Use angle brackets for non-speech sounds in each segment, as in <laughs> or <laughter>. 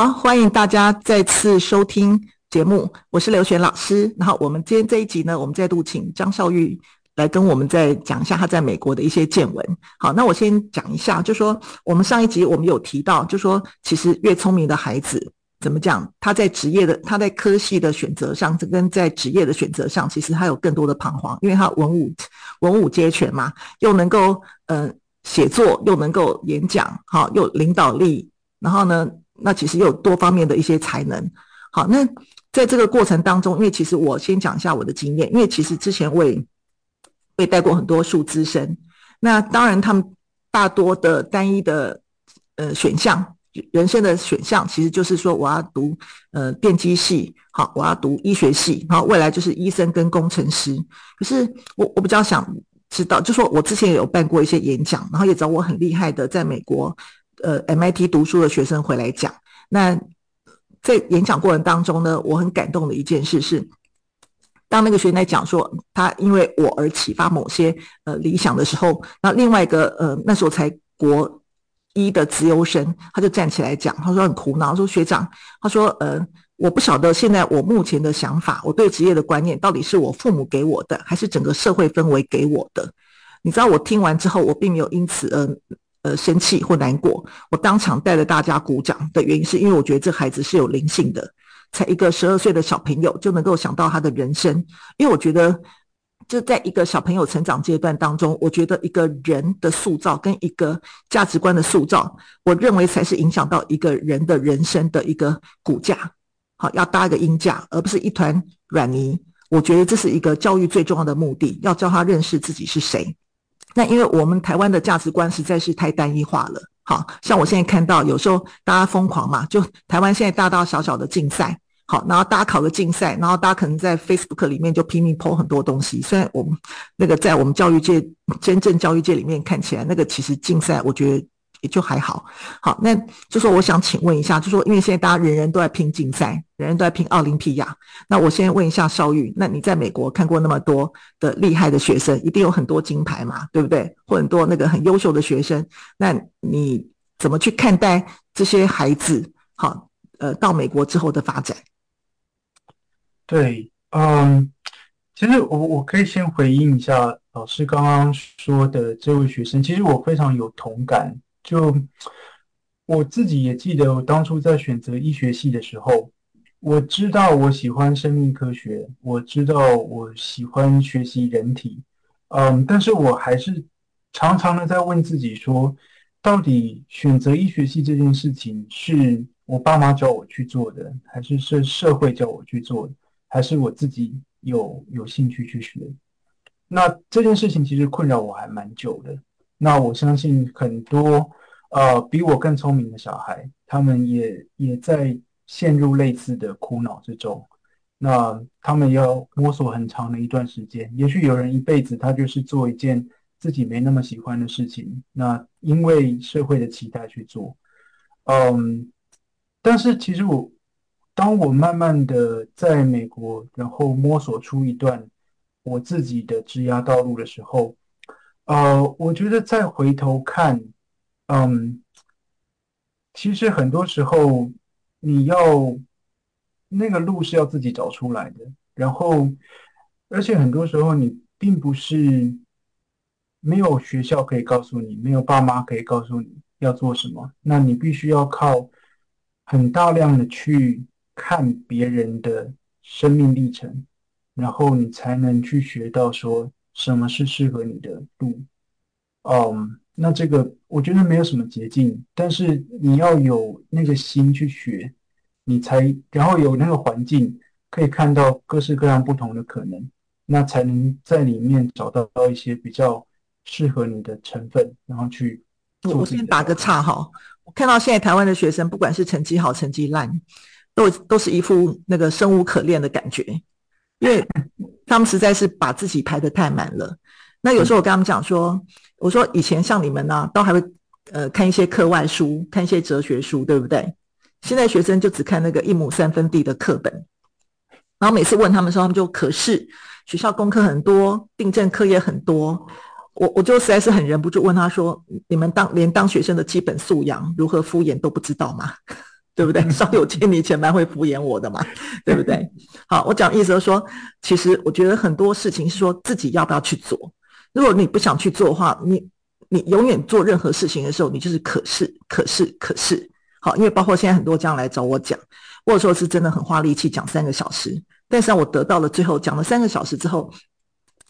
好，欢迎大家再次收听节目，我是刘璇老师。然后我们今天这一集呢，我们再度请张绍玉来跟我们再讲一下他在美国的一些见闻。好，那我先讲一下，就说我们上一集我们有提到，就说其实越聪明的孩子。怎么讲？他在职业的，他在科系的选择上，这跟在职业的选择上，其实他有更多的彷徨，因为他文武文武皆全嘛，又能够呃写作，又能够演讲，好，又领导力，然后呢，那其实又有多方面的一些才能。好，那在这个过程当中，因为其实我先讲一下我的经验，因为其实之前我也被带过很多数资生，那当然他们大多的单一的呃选项。人生的选项其实就是说，我要读呃电机系，好，我要读医学系，好未来就是医生跟工程师。可是我我比较想知道，就说我之前也有办过一些演讲，然后也找我很厉害的在美国呃 MIT 读书的学生回来讲。那在演讲过程当中呢，我很感动的一件事是，当那个学生在讲说他因为我而启发某些呃理想的时候，那另外一个呃那时候才国。一的资优生，他就站起来讲，他说很苦恼，说学长，他说呃，我不晓得现在我目前的想法，我对职业的观念到底是我父母给我的，还是整个社会氛围给我的？你知道我听完之后，我并没有因此呃呃生气或难过，我当场带着大家鼓掌的原因，是因为我觉得这孩子是有灵性的，才一个十二岁的小朋友就能够想到他的人生，因为我觉得。就在一个小朋友成长阶段当中，我觉得一个人的塑造跟一个价值观的塑造，我认为才是影响到一个人的人生的一个骨架。好，要搭一个音架，而不是一团软泥。我觉得这是一个教育最重要的目的，要教他认识自己是谁。那因为我们台湾的价值观实在是太单一化了。好，像我现在看到，有时候大家疯狂嘛，就台湾现在大大小小的竞赛。好，然后大家考个竞赛，然后大家可能在 Facebook 里面就拼命 po 很多东西。虽然我们那个在我们教育界，真正教育界里面看起来，那个其实竞赛我觉得也就还好。好，那就说我想请问一下，就说因为现在大家人人都在拼竞赛，人人都在拼奥林匹亚。那我先问一下邵玉，那你在美国看过那么多的厉害的学生，一定有很多金牌嘛，对不对？或很多那个很优秀的学生，那你怎么去看待这些孩子？好，呃，到美国之后的发展？对，嗯，其实我我可以先回应一下老师刚刚说的这位学生，其实我非常有同感。就我自己也记得，我当初在选择医学系的时候，我知道我喜欢生命科学，我知道我喜欢学习人体，嗯，但是我还是常常的在问自己说，到底选择医学系这件事情是我爸妈叫我去做的，还是是社会叫我去做的？还是我自己有有兴趣去学，那这件事情其实困扰我还蛮久的。那我相信很多呃比我更聪明的小孩，他们也也在陷入类似的苦恼之中。那他们要摸索很长的一段时间，也许有人一辈子他就是做一件自己没那么喜欢的事情，那因为社会的期待去做。嗯，但是其实我。当我慢慢的在美国，然后摸索出一段我自己的职涯道路的时候，呃，我觉得再回头看，嗯，其实很多时候你要那个路是要自己找出来的，然后，而且很多时候你并不是没有学校可以告诉你，没有爸妈可以告诉你要做什么，那你必须要靠很大量的去。看别人的生命历程，然后你才能去学到说什么是适合你的路。嗯，那这个我觉得没有什么捷径，但是你要有那个心去学，你才然后有那个环境可以看到各式各样不同的可能，那才能在里面找到到一些比较适合你的成分，然后去做。我先打个岔哈，我看到现在台湾的学生，不管是成绩好成绩烂。都都是一副那个生无可恋的感觉，因为他们实在是把自己排得太满了。那有时候我跟他们讲说，我说以前像你们呢、都还会呃看一些课外书，看一些哲学书，对不对？现在学生就只看那个一亩三分地的课本，然后每次问他们说，他们就可是学校功课很多，订正课业很多，我我就实在是很忍不住问他说，你们当连当学生的基本素养如何敷衍都不知道吗？对不对？稍有见你前蛮会敷衍我的嘛，<laughs> 对不对？好，我讲意思就是说，其实我觉得很多事情是说自己要不要去做。如果你不想去做的话，你你永远做任何事情的时候，你就是可是可是可是。好，因为包括现在很多这样来找我讲，或者说是真的很花力气讲三个小时，但是我得到了最后讲了三个小时之后，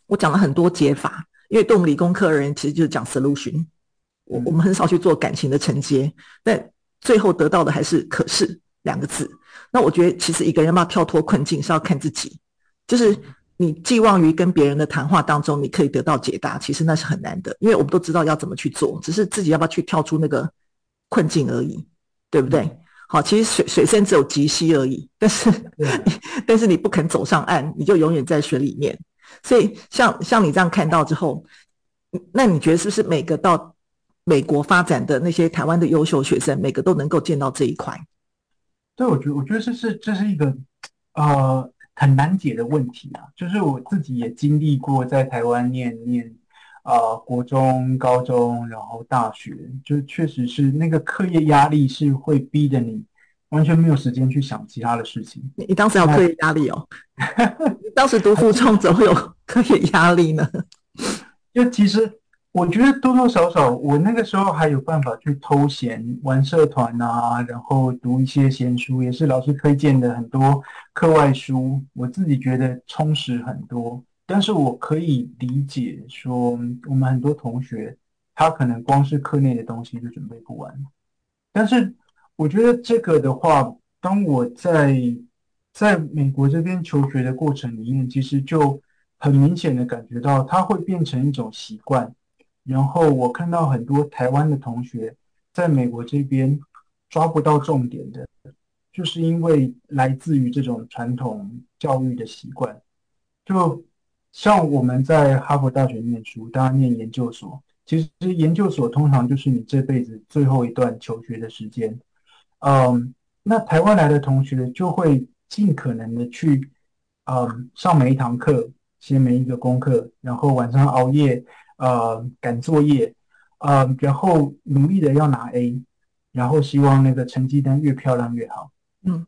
我讲了很多解法。因为对我们理工科的人其实就是讲 solution，我我们很少去做感情的承接，但最后得到的还是可是两个字。那我觉得其实一个人要不要跳脱困境是要看自己，就是你寄望于跟别人的谈话当中你可以得到解答，其实那是很难的，因为我们都知道要怎么去做，只是自己要不要去跳出那个困境而已。对不对？好，其实水水深只有及膝而已，但是，<laughs> 但是你不肯走上岸，你就永远在水里面。所以像，像像你这样看到之后，那你觉得是不是每个到美国发展的那些台湾的优秀学生，每个都能够见到这一块？对，我觉得，我觉得这是这是一个呃很难解的问题啊。就是我自己也经历过在台湾念念。啊、呃，国中、高中，然后大学，就确实是那个课业压力是会逼着你完全没有时间去想其他的事情。你你当时有课业压力哦？当时读附中怎么会有课业压力呢？<laughs> 就其实我觉得多多少少，我那个时候还有办法去偷闲玩社团啊，然后读一些闲书，也是老师推荐的很多课外书，我自己觉得充实很多。但是我可以理解说，我们很多同学他可能光是课内的东西就准备不完。但是我觉得这个的话，当我在在美国这边求学的过程里面，其实就很明显的感觉到，它会变成一种习惯。然后我看到很多台湾的同学在美国这边抓不到重点的，就是因为来自于这种传统教育的习惯，就。像我们在哈佛大学念书，当然念研究所，其实研究所通常就是你这辈子最后一段求学的时间。嗯，那台湾来的同学就会尽可能的去，嗯，上每一堂课，写每一个功课，然后晚上熬夜，呃，赶作业，呃，然后努力的要拿 A，然后希望那个成绩单越漂亮越好。嗯。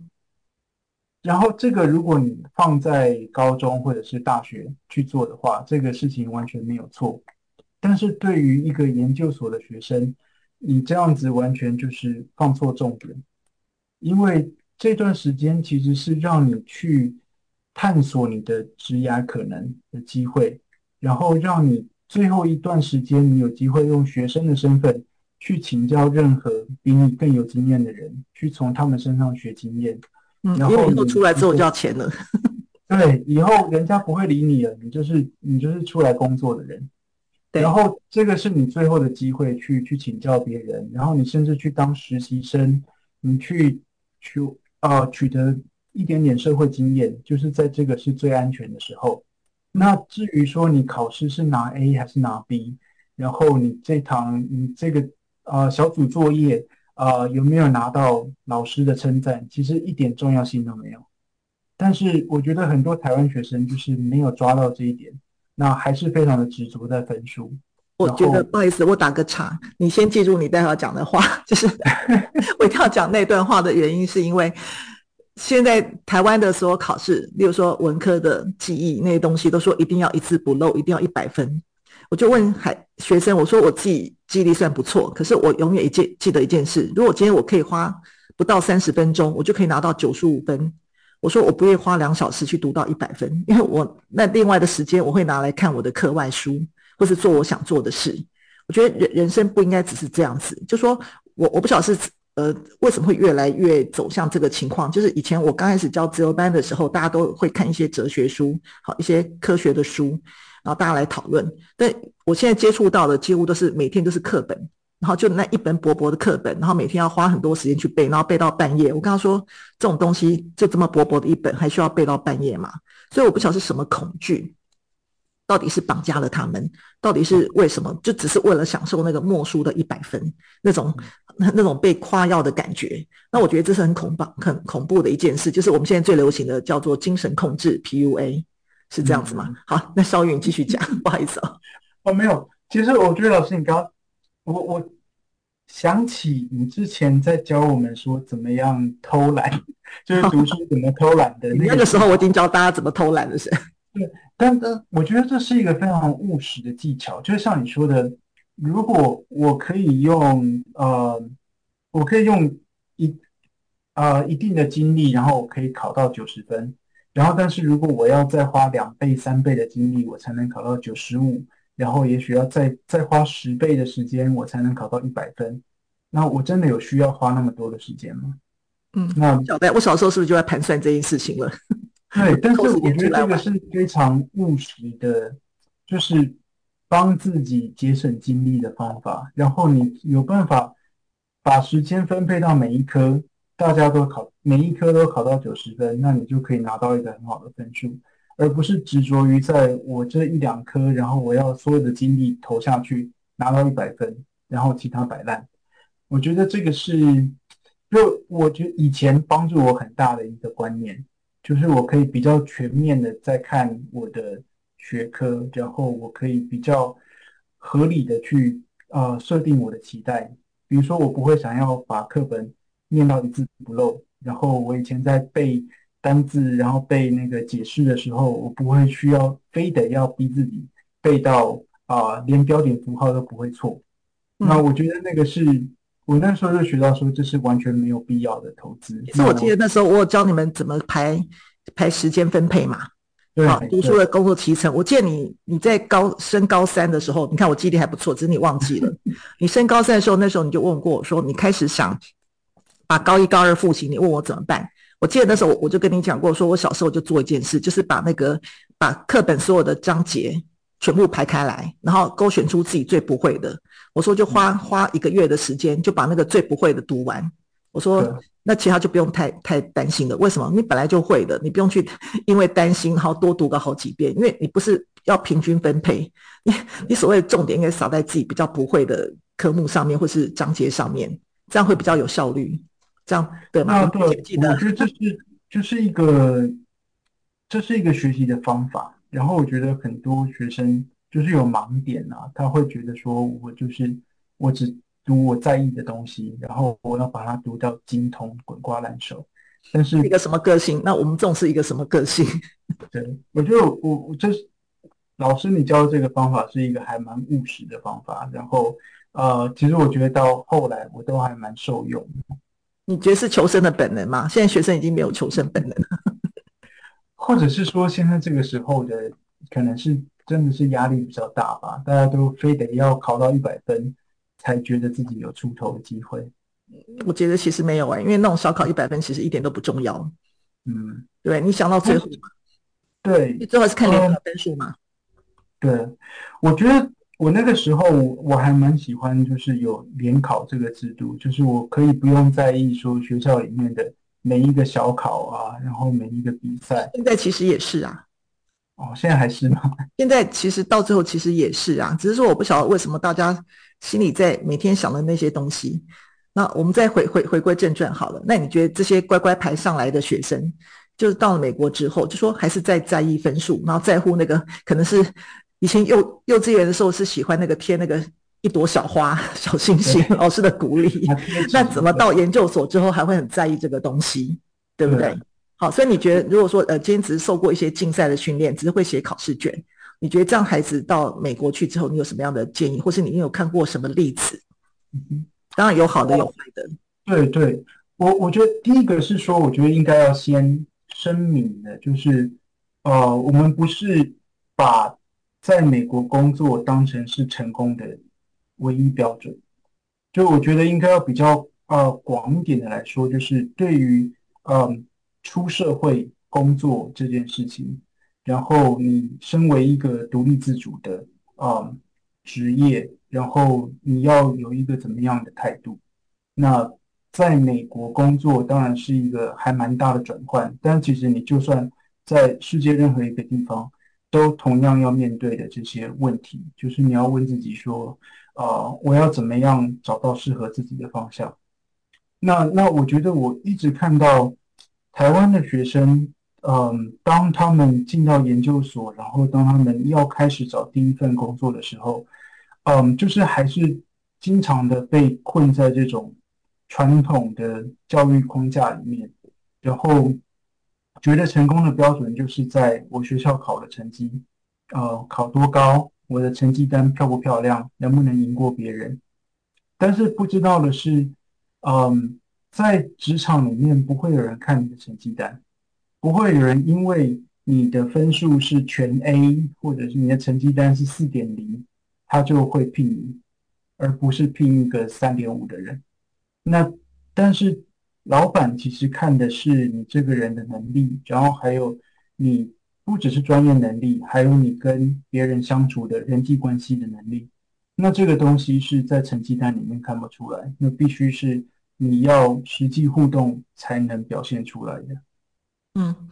然后这个，如果你放在高中或者是大学去做的话，这个事情完全没有错。但是对于一个研究所的学生，你这样子完全就是放错重点，因为这段时间其实是让你去探索你的职涯可能的机会，然后让你最后一段时间你有机会用学生的身份去请教任何比你更有经验的人，去从他们身上学经验。嗯，然后以后出来之后就要钱了。对，以后人家不会理你了，你就是你就是出来工作的人。对，然后这个是你最后的机会去，去去请教别人，然后你甚至去当实习生，你去去啊、呃、取得一点点社会经验，就是在这个是最安全的时候。那至于说你考试是拿 A 还是拿 B，然后你这堂你这个啊、呃、小组作业。啊、呃，有没有拿到老师的称赞？其实一点重要性都没有。但是我觉得很多台湾学生就是没有抓到这一点，那还是非常的执着在分数。我觉得不好意思，我打个岔，你先记住你待会要讲的话，就是 <laughs> 我一定要讲那段话的原因，是因为现在台湾的所有考试，例如说文科的记忆那些东西，都说一定要一字不漏，一定要一百分。我就问海学生，我说我自己记忆力算不错，可是我永远一记记得一件事：如果今天我可以花不到三十分钟，我就可以拿到九十五分。我说我不会花两小时去读到一百分，<laughs> 因为我那另外的时间我会拿来看我的课外书，或是做我想做的事。我觉得人人生不应该只是这样子。就说我我不晓得是呃为什么会越来越走向这个情况，就是以前我刚开始教自由班的时候，大家都会看一些哲学书，好一些科学的书。然后大家来讨论，但我现在接触到的几乎都是每天都是课本，然后就那一本薄薄的课本，然后每天要花很多时间去背，然后背到半夜。我跟他说这种东西就这么薄薄的一本，还需要背到半夜吗？所以我不晓得是什么恐惧，到底是绑架了他们，到底是为什么？就只是为了享受那个默书的一百分那种那那种被夸耀的感觉。那我觉得这是很恐怖、很恐怖的一件事，就是我们现在最流行的叫做精神控制 （PUA）。是这样子吗？嗯、好，那邵玉你继续讲，不好意思哦。<laughs> 哦，没有，其实我觉得老师你刚刚，我我想起你之前在教我们说怎么样偷懒，<laughs> 就是读书怎么偷懒的那个。<laughs> 那个时候我已经教大家怎么偷懒了，是。对，但但我觉得这是一个非常务实的技巧，就是像你说的，如果我可以用呃，我可以用一呃一定的精力，然后我可以考到九十分，然后但是如果我要再花两倍、三倍的精力，我才能考到九十五。然后也许要再再花十倍的时间，我才能考到一百分。那我真的有需要花那么多的时间吗？嗯，那小戴，我小时候是不是就在盘算这件事情了？对，但是 <laughs> 我觉得这个是非常务实的，就是帮自己节省精力的方法。然后你有办法把时间分配到每一科，大家都考每一科都考到九十分，那你就可以拿到一个很好的分数。而不是执着于在我这一两科，然后我要所有的精力投下去，拿到一百分，然后其他摆烂。我觉得这个是，就我觉以前帮助我很大的一个观念，就是我可以比较全面的在看我的学科，然后我可以比较合理的去呃设定我的期待。比如说，我不会想要把课本念到一字不漏，然后我以前在背。单字，然后背那个解释的时候，我不会需要非得要逼自己背到啊、呃，连标点符号都不会错。嗯、那我觉得那个是我那时候就学到说，这是完全没有必要的投资。其实我记得那时候我有教你们怎么排排时间分配嘛，对，好，读书的工作提成。我记得你你在高升高三的时候，你看我记忆力还不错，只是你忘记了。<laughs> 你升高三的时候，那时候你就问过我说，你开始想把高一高二复习，你问我怎么办？我记得那时候我就跟你讲过，说我小时候就做一件事，就是把那个把课本所有的章节全部排开来，然后勾选出自己最不会的。我说就花花一个月的时间，就把那个最不会的读完。我说那其他就不用太太担心了。为什么？你本来就会的，你不用去因为担心然后多读个好几遍，因为你不是要平均分配，你 <laughs> 你所谓的重点应该扫在自己比较不会的科目上面或是章节上面，这样会比较有效率。这样对吗？对，我觉得这是就是一个，这是一个学习的方法。然后我觉得很多学生就是有盲点啊，他会觉得说我就是我只读我在意的东西，然后我要把它读到精通、滚瓜烂熟。但是一个什么个性？那我们重视一个什么个性？<laughs> 对，我觉得我我就是老师你教的这个方法是一个还蛮务实的方法。然后呃，其实我觉得到后来我都还蛮受用。你觉得是求生的本能吗？现在学生已经没有求生本能了，<laughs> 或者是说现在这个时候的可能是真的是压力比较大吧？大家都非得要考到一百分才觉得自己有出头的机会。我觉得其实没有啊、欸，因为那种小考一百分其实一点都不重要。嗯，对，你想到最后，对，你最后是看联考分数吗？对，我觉得。我那个时候我还蛮喜欢，就是有联考这个制度，就是我可以不用在意说学校里面的每一个小考啊，然后每一个比赛。现在其实也是啊，哦，现在还是吗？<laughs> 现在其实到最后其实也是啊，只是说我不晓得为什么大家心里在每天想的那些东西。那我们再回回回归正传好了。那你觉得这些乖乖排上来的学生，就是到了美国之后，就说还是在在意分数，然后在乎那个可能是。以前幼幼稚园的时候是喜欢那个贴那个一朵小花 <laughs> 小星星老师的鼓励，那怎么到研究所之后还会很在意这个东西，对不对？好，所以你觉得如果说呃今天只是受过一些竞赛的训练，只是会写考试卷，你觉得这样孩子到美国去之后，你有什么样的建议，或是你有看过什么例子？嗯，当然有好的有坏的。对对，我我觉得第一个是说，我觉得应该要先声明的，就是呃我们不是把。在美国工作当成是成功的唯一标准，就我觉得应该要比较呃广一点的来说，就是对于嗯出社会工作这件事情，然后你身为一个独立自主的嗯职业，然后你要有一个怎么样的态度？那在美国工作当然是一个还蛮大的转换，但其实你就算在世界任何一个地方。都同样要面对的这些问题，就是你要问自己说，呃，我要怎么样找到适合自己的方向？那那我觉得我一直看到台湾的学生，嗯、当他们进到研究所，然后当他们要开始找第一份工作的时候，嗯、就是还是经常的被困在这种传统的教育框架里面，然后觉得成功的标准就是在我学校考的成绩，呃，考多高，我的成绩单漂不漂亮，能不能赢过别人。但是不知道的是，嗯，在职场里面不会有人看你的成绩单，不会有人因为你的分数是全 A，或者是你的成绩单是四点零，他就会聘你。而不是聘一个三点五的人，那但是老板其实看的是你这个人的能力，然后还有你不只是专业能力，还有你跟别人相处的人际关系的能力。那这个东西是在成绩单里面看不出来，那必须是你要实际互动才能表现出来的。嗯，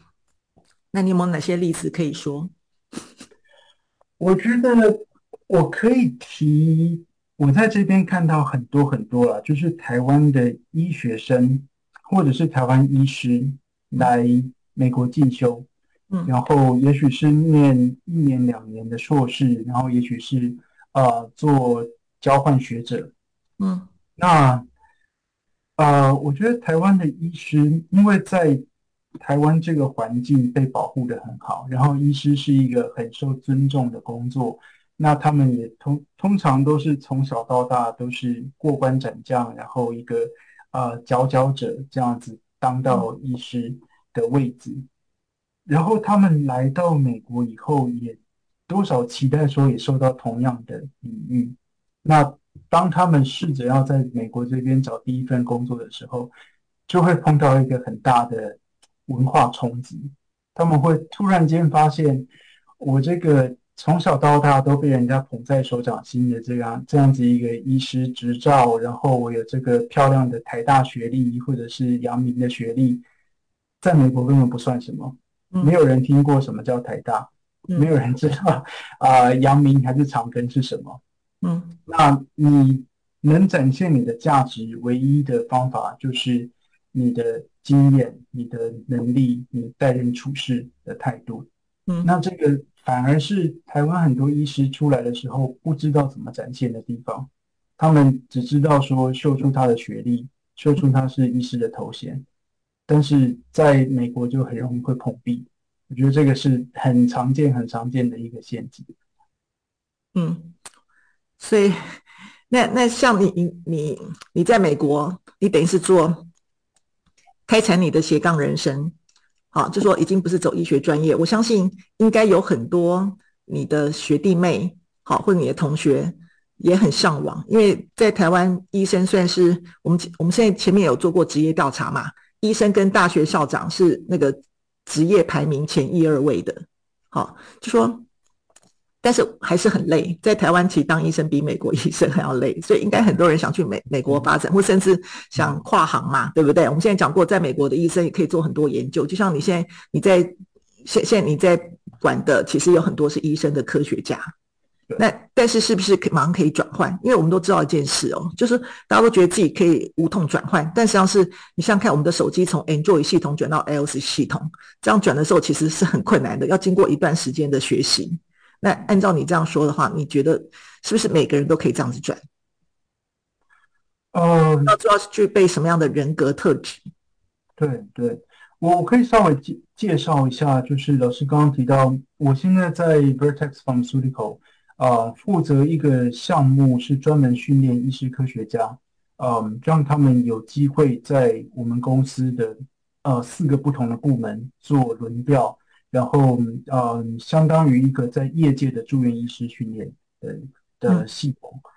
那你有没有哪些例子可以说？<laughs> 我觉得我可以提。我在这边看到很多很多啊，就是台湾的医学生或者是台湾医师来美国进修，嗯，然后也许是念一年两年的硕士，然后也许是呃做交换学者，嗯，那呃，我觉得台湾的医师因为在台湾这个环境被保护得很好，然后医师是一个很受尊重的工作。那他们也通通常都是从小到大都是过关斩将，然后一个呃佼佼者这样子当到医师的位置，然后他们来到美国以后，也多少期待说也受到同样的礼遇。那当他们试着要在美国这边找第一份工作的时候，就会碰到一个很大的文化冲击，他们会突然间发现我这个。从小到大都被人家捧在手掌心的这样这样子一个医师执照，然后我有这个漂亮的台大学历或者是阳明的学历，在美国根本不算什么，没有人听过什么叫台大，没有人知道 <laughs> 啊阳明还是长庚是什么。嗯，那你能展现你的价值，唯一的方法就是你的经验、你的能力、你待人处事的态度。嗯，那这个。反而是台湾很多医师出来的时候不知道怎么展现的地方，他们只知道说秀出他的学历，秀出他是医师的头衔，但是在美国就很容易会碰壁。我觉得这个是很常见、很常见的一个陷阱。嗯，所以那那像你你你你在美国，你等于是做开展你的斜杠人生。好，就说已经不是走医学专业，我相信应该有很多你的学弟妹，好，或者你的同学也很向往，因为在台湾，医生算是我们我们现在前面有做过职业调查嘛，医生跟大学校长是那个职业排名前一二位的，好，就说。但是还是很累，在台湾其实当医生比美国医生还要累，<laughs> 所以应该很多人想去美美国发展，或甚至想跨行嘛，对不对？我们现在讲过，在美国的医生也可以做很多研究，就像你现在你在现现在你在管的，其实有很多是医生的科学家。那但是是不是可马上可以转换？因为我们都知道一件事哦，就是大家都觉得自己可以无痛转换，但实际上是你像看我们的手机从 Android 系统转到 iOS 系统，这样转的时候其实是很困难的，要经过一段时间的学习。那按照你这样说的话，你觉得是不是每个人都可以这样子转？呃，要知道具备什么样的人格特质？对对，我可以稍微介介绍一下，就是老师刚刚提到，我现在在 Vertex Pharmaceutical 啊、呃，负责一个项目，是专门训练医师科学家，嗯、呃，让他们有机会在我们公司的呃四个不同的部门做轮调。然后，呃，相当于一个在业界的住院医师训练的的系统。嗯。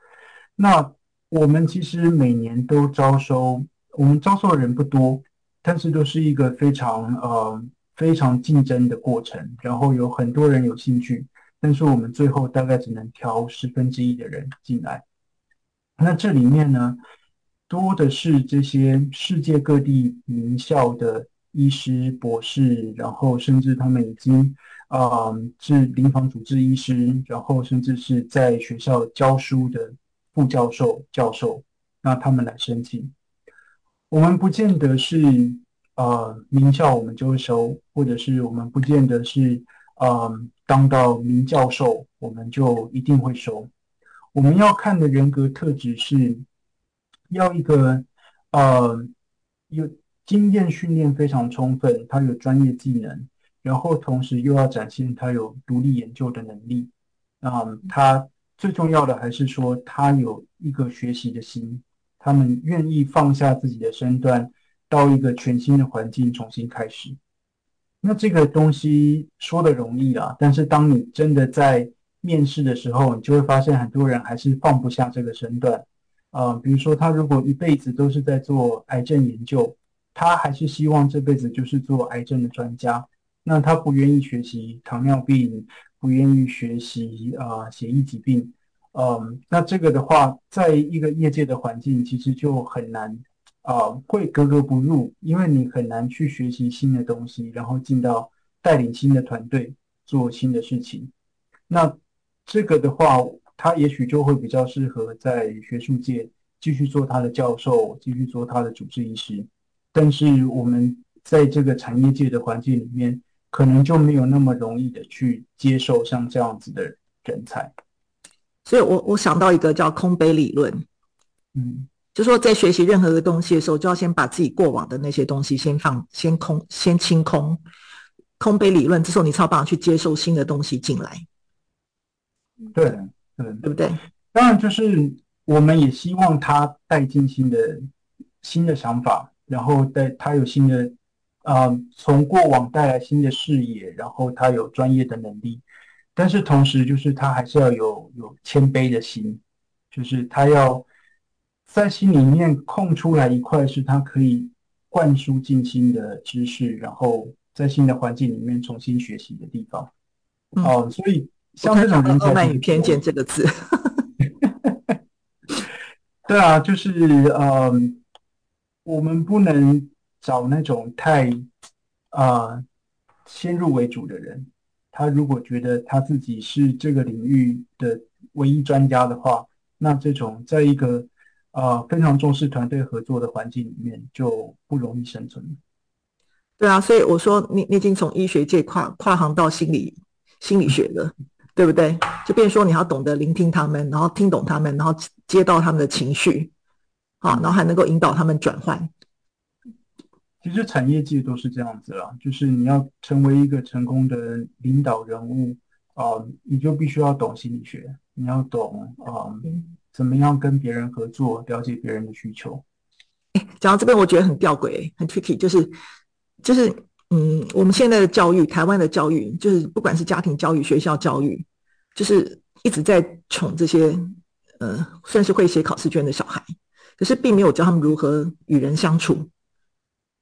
那我们其实每年都招收，我们招收的人不多，但是都是一个非常呃非常竞争的过程。然后有很多人有兴趣，但是我们最后大概只能挑十分之一的人进来。那这里面呢，多的是这些世界各地名校的。医师、博士，然后甚至他们已经啊、是临床主治医师，然后甚至是在学校教书的副教授、教授，那他们来申请。我们不见得是啊、名校我们就会收，或者是我们不见得是啊、当到名教授我们就一定会收。我们要看的人格特质是要一个呃有经验训练非常充分，他有专业技能，然后同时又要展现他有独立研究的能力。啊、呃，他最重要的还是说他有一个学习的心，他们愿意放下自己的身段，到一个全新的环境重新开始。那这个东西说的容易啦，但是当你真的在面试的时候，你就会发现很多人还是放不下这个身段，啊、比如说他如果一辈子都是在做癌症研究，他还是希望这辈子就是做癌症的专家，那他不愿意学习糖尿病，不愿意学习啊、呃、血液疾病，嗯、那这个的话，在一个业界的环境，其实就很难啊、会格格不入，因为你很难去学习新的东西，然后进到带领新的团队做新的事情，那。这个的话，他也许就会比较适合在学术界继续做他的教授，继续做他的主治医师。但是我们在这个产业界的环境里面，可能就没有那么容易的去接受像这样子的人才。所以我我想到一个叫空杯理论，嗯，就说在学习任何的东西的时候，就要先把自己过往的那些东西先放，先空，先清空。空杯理论，这时候你才有办法去接受新的东西进来。对，对，对不对？当然，就是我们也希望他带进新的新的想法，然后带他有新的啊、呃，从过往带来新的视野，然后他有专业的能力。但是同时，就是他还是要有有谦卑的心，就是他要在心里面空出来一块，是他可以灌输进新的知识，然后在新的环境里面重新学习的地方。哦、嗯呃，所以。像这种傲慢与偏见这个字，<laughs> 对啊，就是呃，我们不能找那种太啊、呃、先入为主的人。他如果觉得他自己是这个领域的唯一专家的话，那这种在一个啊、呃、非常重视团队合作的环境里面，就不容易生存。对啊，所以我说你你已经从医学界跨跨行到心理心理学了。<laughs> 对不对？就变成说，你要懂得聆听他们，然后听懂他们，然后接到他们的情绪，啊，然后还能够引导他们转换。其实产业界都是这样子啦，就是你要成为一个成功的领导人物啊，呃，你就必须要懂心理学，你要懂啊，呃，怎么样跟别人合作，了解别人的需求。诶，讲到这边，我觉得很吊诡，很 tricky，就是就是。嗯，我们现在的教育，台湾的教育，就是不管是家庭教育、学校教育，就是一直在宠这些，呃，算是会写考试卷的小孩，可是并没有教他们如何与人相处，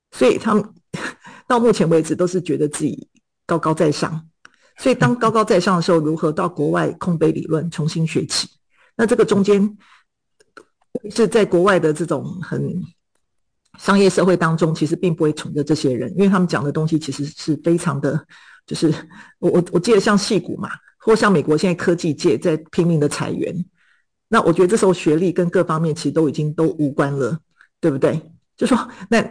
所以他们 <laughs> 到目前为止都是觉得自己高高在上，所以当高高在上的时候，如何到国外空杯理论重新学起？那这个中间是在国外的这种很。商业社会当中，其实并不会宠着这些人，因为他们讲的东西其实是非常的，就是我我我记得像戏骨嘛，或像美国现在科技界在拼命的裁员，那我觉得这时候学历跟各方面其实都已经都无关了，对不对？就说那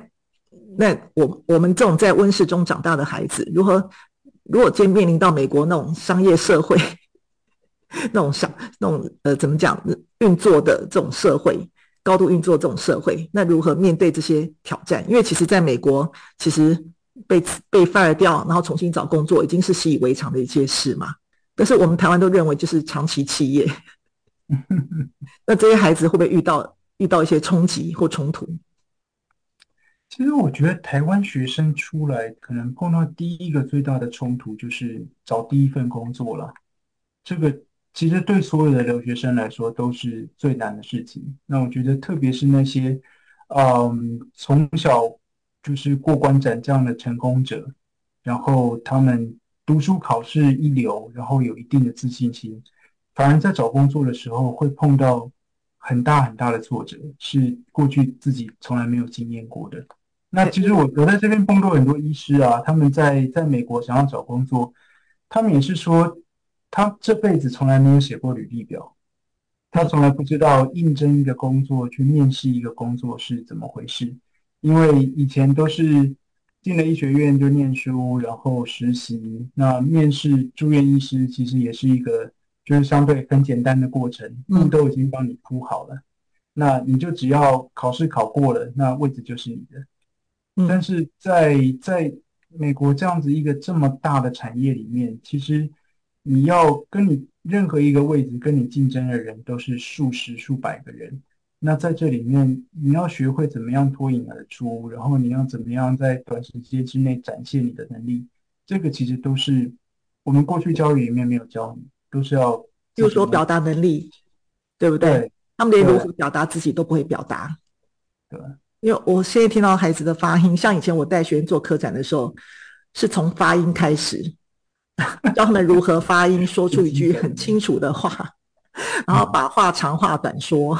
那我我们这种在温室中长大的孩子，如何如果今天面临到美国那种商业社会，<laughs> 那种商那种呃怎么讲运作的这种社会？高度运作这种社会，那如何面对这些挑战？因为其实在美国，其实被被 fire 掉，然后重新找工作，已经是习以为常的一些事嘛。但是我们台湾都认为就是长期企业，<laughs> 那这些孩子会不会遇到遇到一些冲击或冲突？其实我觉得台湾学生出来，可能碰到第一个最大的冲突就是找第一份工作了。这个。其实对所有的留学生来说都是最难的事情。那我觉得，特别是那些，嗯，从小就是过关斩将的成功者，然后他们读书考试一流，然后有一定的自信心，反而在找工作的时候会碰到很大很大的挫折，是过去自己从来没有经验过的。那其实我我在这边碰到很多医师啊，他们在在美国想要找工作，他们也是说。他这辈子从来没有写过履历表，他从来不知道应征一个工作、去面试一个工作是怎么回事，因为以前都是进了医学院就念书，然后实习。那面试住院医师其实也是一个就是相对很简单的过程，路都已经帮你铺好了，嗯、那你就只要考试考过了，那位置就是你的。嗯、但是在在美国这样子一个这么大的产业里面，其实你要跟你任何一个位置跟你竞争的人都是数十数百个人，那在这里面你要学会怎么样脱颖而出，然后你要怎么样在短时间之内展现你的能力，这个其实都是我们过去教育里面没有教你。都是要，比如说表达能力，对不对？对，他们连如何表达自己都不会表达。对，因为我现在听到孩子的发音，像以前我带学生做科展的时候，是从发音开始，<laughs> 教他们如何发音，说出一句很清楚的话，<laughs> 然后把话长话短说，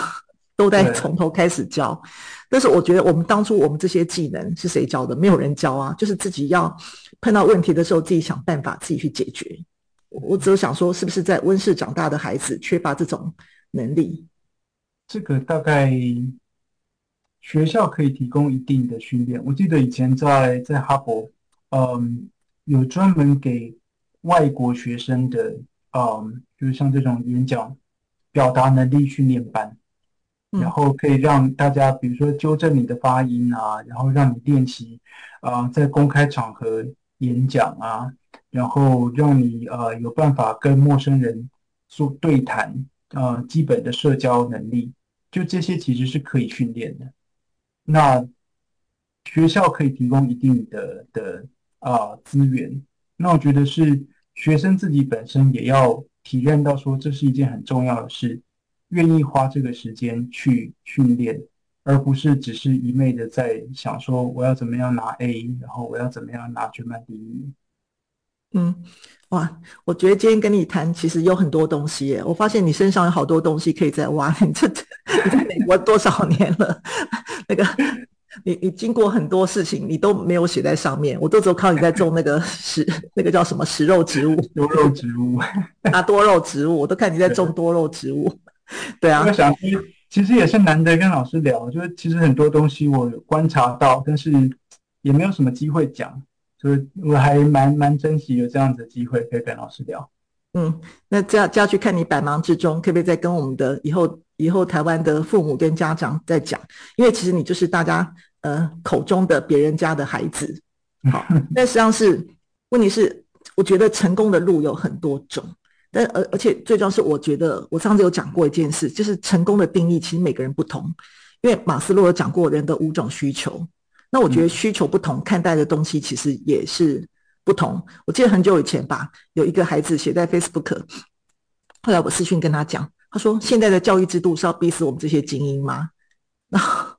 都在从头开始教。但是我觉得，我们当初我们这些技能是谁教的？没有人教啊，就是自己要碰到问题的时候，自己想办法，自己去解决。我只有想说，是不是在温室长大的孩子缺乏这种能力？这个大概学校可以提供一定的训练。我记得以前在在哈佛，嗯，有专门给外国学生的，嗯，就是像这种演讲表达能力训练班，然后可以让大家，比如说纠正你的发音啊，然后让你练习啊，在公开场合演讲啊。然后让你呃有办法跟陌生人做对谈，呃，基本的社交能力，就这些其实是可以训练的。那学校可以提供一定的的啊、资源，那我觉得是学生自己本身也要体验到说，这是一件很重要的事，愿意花这个时间去训练，而不是只是一昧的在想说我要怎么样拿 A，然后我要怎么样拿全班第一名。嗯，哇，我觉得今天跟你谈，其实有很多东西耶。我发现你身上有好多东西可以再挖。<laughs> 你这你在美国多少年了？那个，你你经过很多事情，你都没有写在上面。我都只有靠你在种那个食，<laughs> 那个叫什么食肉植物？多肉植物啊，多肉植物，我都看你在种多肉植物。对，对啊，我想其实也是难得跟老师聊，就是其实很多东西我有观察到，但是也没有什么机会讲。就是我还蛮蛮珍惜有这样子的机会可以跟老师聊。嗯，那这样这样去看你百忙之中，可不可以再跟我们的以后以后台湾的父母跟家长再讲？因为其实你就是大家呃口中的别人家的孩子。<laughs> 好，但实际上是问题是，我觉得成功的路有很多种，但而而且最重要是，我觉得我上次有讲过一件事，就是成功的定义其实每个人不同，因为马斯洛有讲过人的五种需求。那我觉得需求不同，嗯、看待的东西其实也是不同。我记得很久以前吧，有一个孩子写在 Facebook，后来我私讯跟他讲，他说：“现在的教育制度是要逼死我们这些精英吗？” <laughs> 然后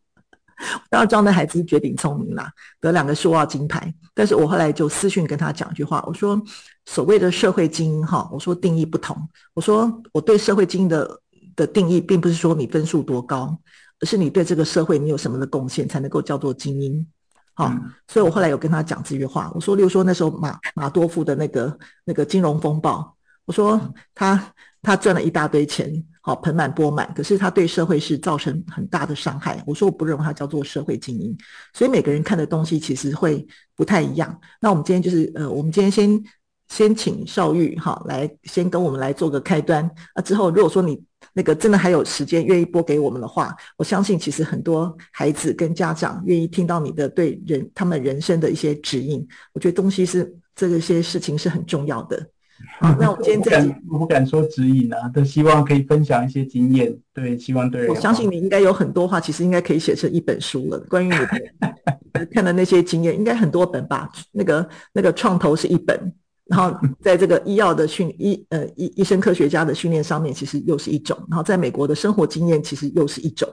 当然知道那孩子是绝顶聪明啦，得两个数奥金牌。但是我后来就私讯跟他讲一句话，我说：“所谓的社会精英哈，我说定义不同。我说我对社会精英的的定义，并不是说你分数多高。”而是你对这个社会你有什么的贡献，才能够叫做精英？好、嗯，所以我后来有跟他讲这句话，我说，例如说那时候马马多夫的那个那个金融风暴，我说他他赚了一大堆钱，好盆满钵满，可是他对社会是造成很大的伤害。我说我不认为他叫做社会精英，所以每个人看的东西其实会不太一样。那我们今天就是呃，我们今天先先请邵玉哈来先跟我们来做个开端啊，之后如果说你。那个真的还有时间愿意拨给我们的话，我相信其实很多孩子跟家长愿意听到你的对人他们人生的一些指引。我觉得东西是这个些事情是很重要的。<laughs> 好，那我们今天这集我不敢说指引啊，都希望可以分享一些经验。对，希望对。我相信你应该有很多话，其实应该可以写成一本书了。关于你的 <laughs> 看的那些经验，应该很多本吧？那个那个创投是一本。然后在这个医药的训医呃医医生科学家的训练上面，其实又是一种。然后在美国的生活经验，其实又是一种。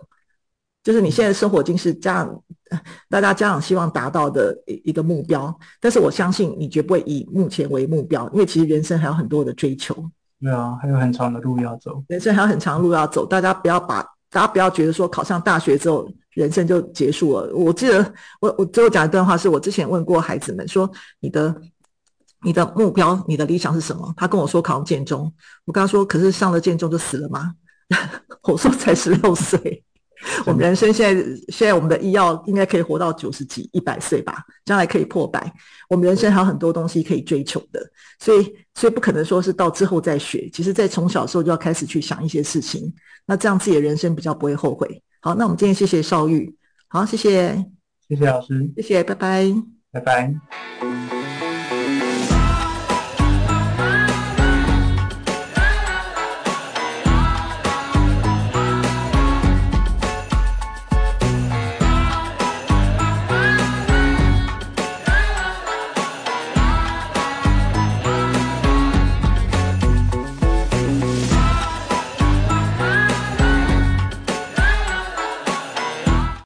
就是你现在生活经是家长大家家长希望达到的一一个目标，但是我相信你绝不会以目前为目标，因为其实人生还有很多的追求。对啊，还有很长的路要走。人生还有很长的路要走，大家不要把大家不要觉得说考上大学之后人生就结束了。我记得我我最后讲一段话，是我之前问过孩子们说你的。你的目标，你的理想是什么？他跟我说考建中，我跟他说，可是上了建中就死了吗？<laughs> 我说才十六岁，我们人生现在现在我们的医药应该可以活到九十几、一百岁吧，将来可以破百。我们人生还有很多东西可以追求的，所以所以不可能说是到之后再学。其实，在从小时候就要开始去想一些事情，那这样自己的人生比较不会后悔。好，那我们今天谢谢邵玉，好，谢谢，谢谢老师，谢谢，拜拜，拜拜。